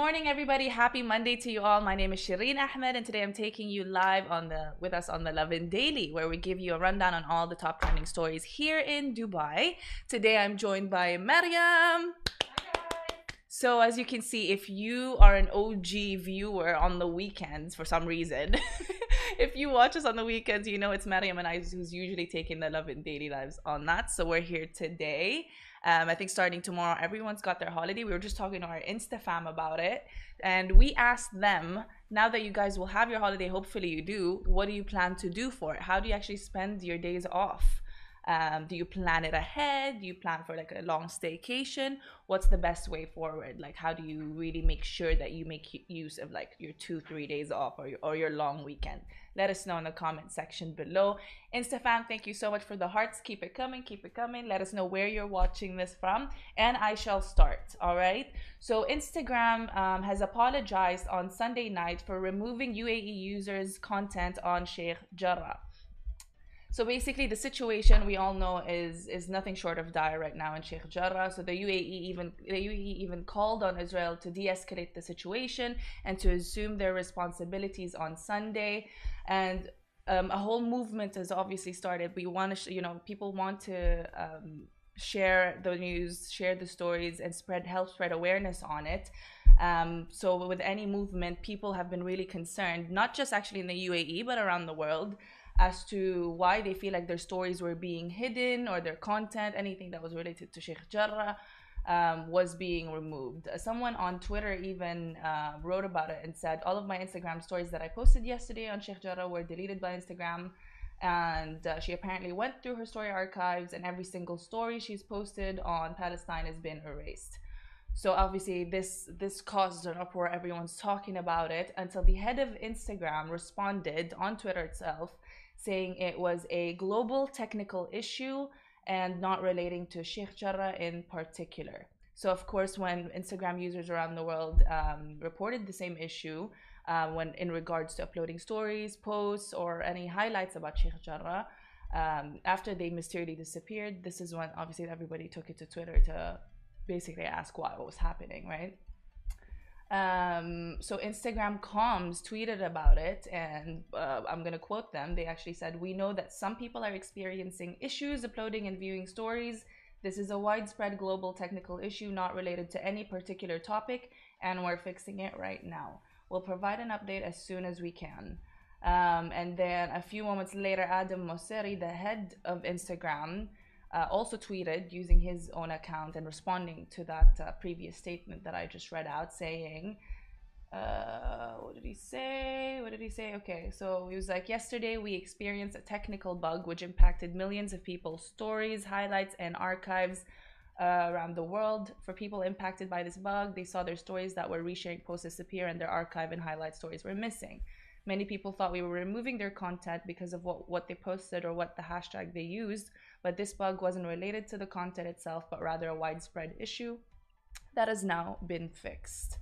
Morning, everybody. Happy Monday to you all. My name is Shireen Ahmed, and today I'm taking you live on the with us on the Love Lovin Daily, where we give you a rundown on all the top trending stories here in Dubai. Today I'm joined by Mariam. So as you can see, if you are an OG viewer on the weekends for some reason, if you watch us on the weekends, you know it's Mariam and I who's usually taking the Lovin Daily lives on that. So we're here today. Um, I think starting tomorrow, everyone's got their holiday. We were just talking to our Insta fam about it, and we asked them now that you guys will have your holiday, hopefully you do, what do you plan to do for it? How do you actually spend your days off? Um, do you plan it ahead? Do you plan for like a long staycation? What's the best way forward? Like, how do you really make sure that you make use of like your two, three days off or your, or your long weekend? Let us know in the comment section below. Instafam, thank you so much for the hearts. Keep it coming, keep it coming. Let us know where you're watching this from, and I shall start. All right. So, Instagram um, has apologized on Sunday night for removing UAE users' content on Sheikh Jarrah. So basically, the situation we all know is is nothing short of dire right now in Sheikh Jarrah. So the UAE even the UAE even called on Israel to de-escalate the situation and to assume their responsibilities on Sunday. And um, a whole movement has obviously started. We want to, you know, people want to um, share the news, share the stories, and spread help spread awareness on it. Um, so with any movement, people have been really concerned, not just actually in the UAE but around the world as to why they feel like their stories were being hidden or their content, anything that was related to Sheikh Jarrah, um, was being removed. Uh, someone on Twitter even uh, wrote about it and said, All of my Instagram stories that I posted yesterday on Sheikh Jarrah were deleted by Instagram. And uh, she apparently went through her story archives, and every single story she's posted on Palestine has been erased. So obviously this this caused an uproar. Everyone's talking about it until the head of Instagram responded on Twitter itself saying it was a global technical issue and not relating to Sheikh Jarrah in particular. So, of course, when Instagram users around the world um, reported the same issue, uh, when in regards to uploading stories, posts, or any highlights about Sheikh Jarrah, um, after they mysteriously disappeared, this is when obviously everybody took it to Twitter to basically ask why, what was happening, right? Um, so Instagram comms tweeted about it, and uh, I'm gonna quote them. They actually said, "We know that some people are experiencing issues uploading and viewing stories. This is a widespread global technical issue not related to any particular topic, and we're fixing it right now. We'll provide an update as soon as we can." Um, and then a few moments later, Adam Mosseri, the head of Instagram, uh, also tweeted using his own account and responding to that uh, previous statement that I just read out, saying, uh, what did he say? What did he say? Okay, so he was like, Yesterday we experienced a technical bug which impacted millions of people's stories, highlights, and archives. Uh, around the world. For people impacted by this bug, they saw their stories that were resharing posts disappear and their archive and highlight stories were missing. Many people thought we were removing their content because of what, what they posted or what the hashtag they used, but this bug wasn't related to the content itself, but rather a widespread issue that has now been fixed.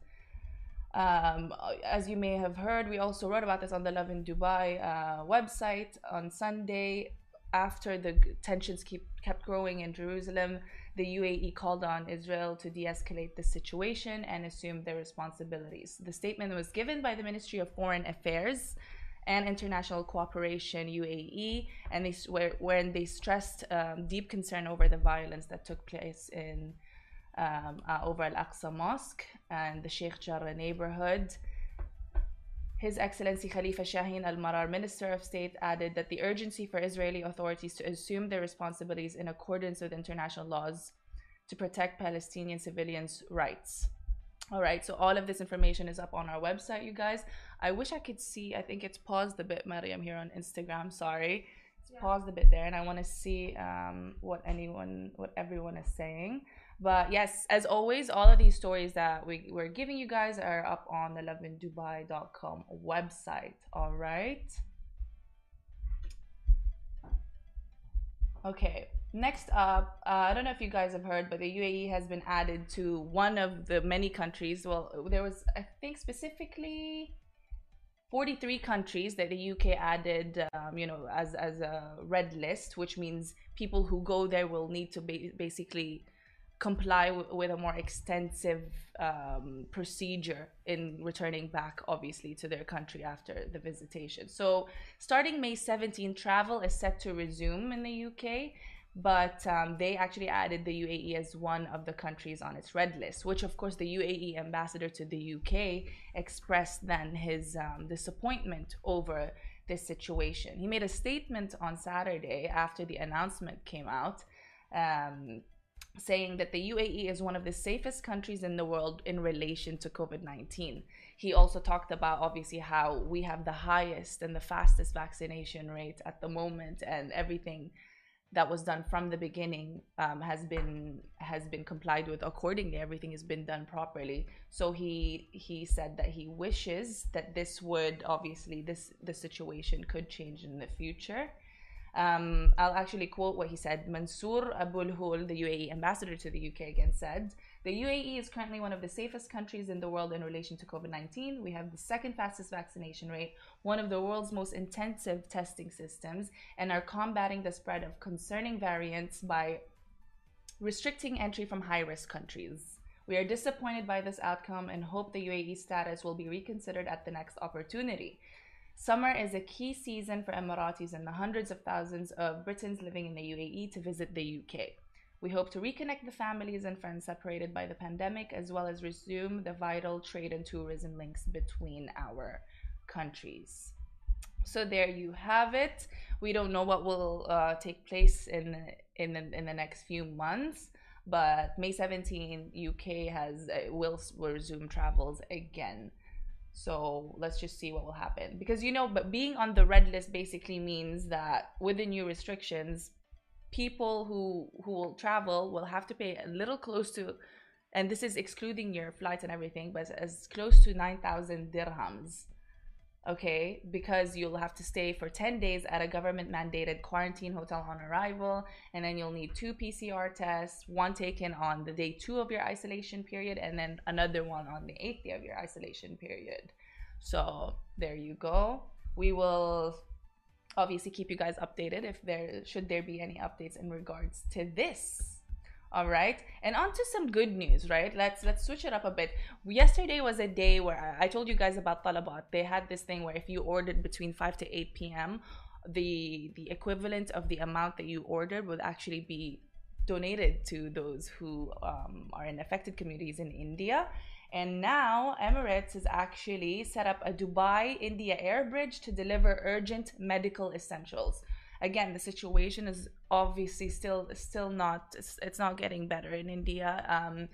Um, as you may have heard, we also wrote about this on the Lovin Dubai uh, website on Sunday. After the tensions keep, kept growing in Jerusalem, the UAE called on Israel to de escalate the situation and assume their responsibilities. The statement was given by the Ministry of Foreign Affairs and International Cooperation UAE, and they where, when they stressed um, deep concern over the violence that took place in um, uh, over Al Aqsa Mosque and the Sheikh Jarrah neighborhood. His Excellency Khalifa Shaheen Al Marar, Minister of State, added that the urgency for Israeli authorities to assume their responsibilities in accordance with international laws to protect Palestinian civilians' rights. All right, so all of this information is up on our website, you guys. I wish I could see, I think it's paused a bit, Mariam, here on Instagram. Sorry. It's yeah. paused a bit there, and I want to see um, what anyone, what everyone is saying. But yes, as always, all of these stories that we, we're giving you guys are up on the lovindubai.com website. All right. Okay, Next up, uh, I don't know if you guys have heard, but the UAE has been added to one of the many countries. Well, there was, I think, specifically 43 countries that the UK added, um, you know, as, as a red list, which means people who go there will need to ba basically comply with a more extensive um, procedure in returning back, obviously, to their country after the visitation. So, starting May 17, travel is set to resume in the UK, but um, they actually added the UAE as one of the countries on its red list, which, of course, the UAE ambassador to the UK expressed then his um, disappointment over this situation. He made a statement on Saturday after the announcement came out. Um, saying that the UAE is one of the safest countries in the world in relation to COVID 19. He also talked about obviously how we have the highest and the fastest vaccination rate at the moment, and everything that was done from the beginning um, has been has been complied with accordingly. Everything has been done properly. So he he said that he wishes that this would obviously this the situation could change in the future. Um, I'll actually quote what he said. Mansour Abulhoul, the UAE ambassador to the UK, again said, The UAE is currently one of the safest countries in the world in relation to COVID 19. We have the second fastest vaccination rate, one of the world's most intensive testing systems, and are combating the spread of concerning variants by restricting entry from high risk countries. We are disappointed by this outcome and hope the UAE status will be reconsidered at the next opportunity. Summer is a key season for Emiratis and the hundreds of thousands of Britons living in the UAE to visit the UK. We hope to reconnect the families and friends separated by the pandemic, as well as resume the vital trade and tourism links between our countries. So there you have it. We don't know what will uh, take place in in the, in the next few months, but May 17, UK has uh, will, will resume travels again. So let's just see what will happen. Because you know, but being on the red list basically means that with the new restrictions, people who who will travel will have to pay a little close to and this is excluding your flights and everything, but as close to 9,000 dirhams. Okay, because you'll have to stay for 10 days at a government mandated quarantine hotel on arrival, and then you'll need two PCR tests, one taken on the day two of your isolation period, and then another one on the eighth day of your isolation period. So there you go. We will obviously keep you guys updated if there should there be any updates in regards to this all right and on to some good news right? Let's let's switch it up a bit. Yesterday was a day where i told you guys about talabat. They had this thing where if you ordered between 5 to 8 p.m the the equivalent of the amount that you ordered would actually be donated to those who um, are in affected communities in india. And now Emirates has actually set up a Dubai India air bridge to deliver urgent medical essentials. Again, the situation is obviously still still not it's not getting better in India. Um,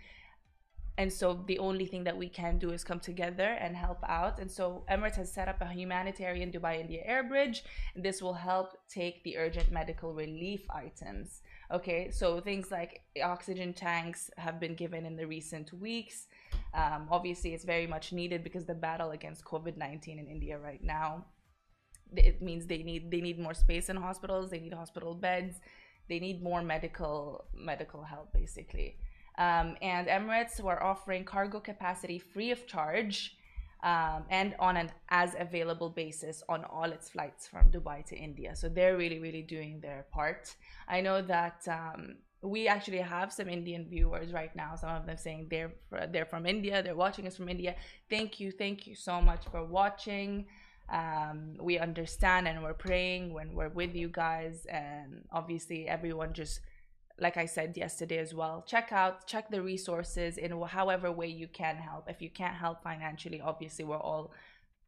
and so the only thing that we can do is come together and help out. And so Emirates has set up a humanitarian Dubai India air bridge. This will help take the urgent medical relief items. Okay, so things like oxygen tanks have been given in the recent weeks. Um, obviously, it's very much needed because the battle against COVID nineteen in India right now, it means they need they need more space in hospitals. They need hospital beds. They need more medical medical help, basically. Um, and Emirates were offering cargo capacity free of charge. Um, and on an as available basis on all its flights from Dubai to India. So they're really, really doing their part. I know that um, we actually have some Indian viewers right now. Some of them saying they're they're from India. They're watching us from India. Thank you, thank you so much for watching. Um, we understand and we're praying when we're with you guys. And obviously, everyone just like I said yesterday as well. Check out check the resources in however way you can help. If you can't help financially, obviously we're all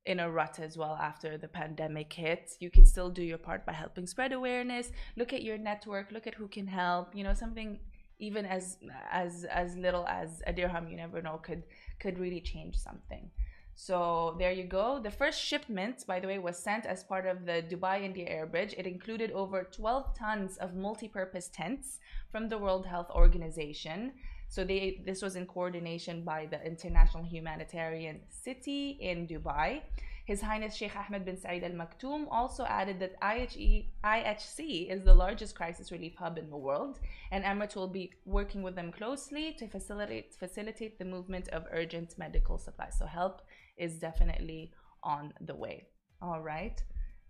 in a rut as well after the pandemic hits you can still do your part by helping spread awareness look at your network look at who can help you know something even as as as little as a dirham you never know could could really change something so there you go. The first shipment, by the way, was sent as part of the Dubai India Air Bridge. It included over 12 tons of multi purpose tents from the World Health Organization. So they this was in coordination by the International Humanitarian City in Dubai. His Highness Sheikh Ahmed bin Saeed Al Maktoum also added that IHE, IHC is the largest crisis relief hub in the world, and Emirates will be working with them closely to facilitate facilitate the movement of urgent medical supplies. So help is definitely on the way. All right.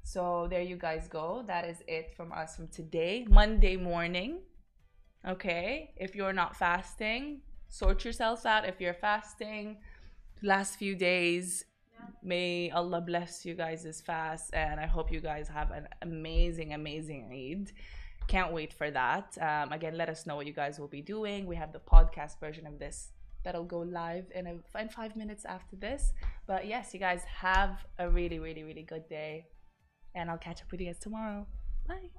So there you guys go. That is it from us from today, Monday morning. Okay? If you're not fasting, sort yourselves out. If you're fasting, last few days, may Allah bless you guys' this fast. And I hope you guys have an amazing, amazing Eid. Can't wait for that. Um, again, let us know what you guys will be doing. We have the podcast version of this that'll go live in, a, in five minutes after this. But yes, you guys have a really, really, really good day. And I'll catch up with you guys tomorrow. Bye.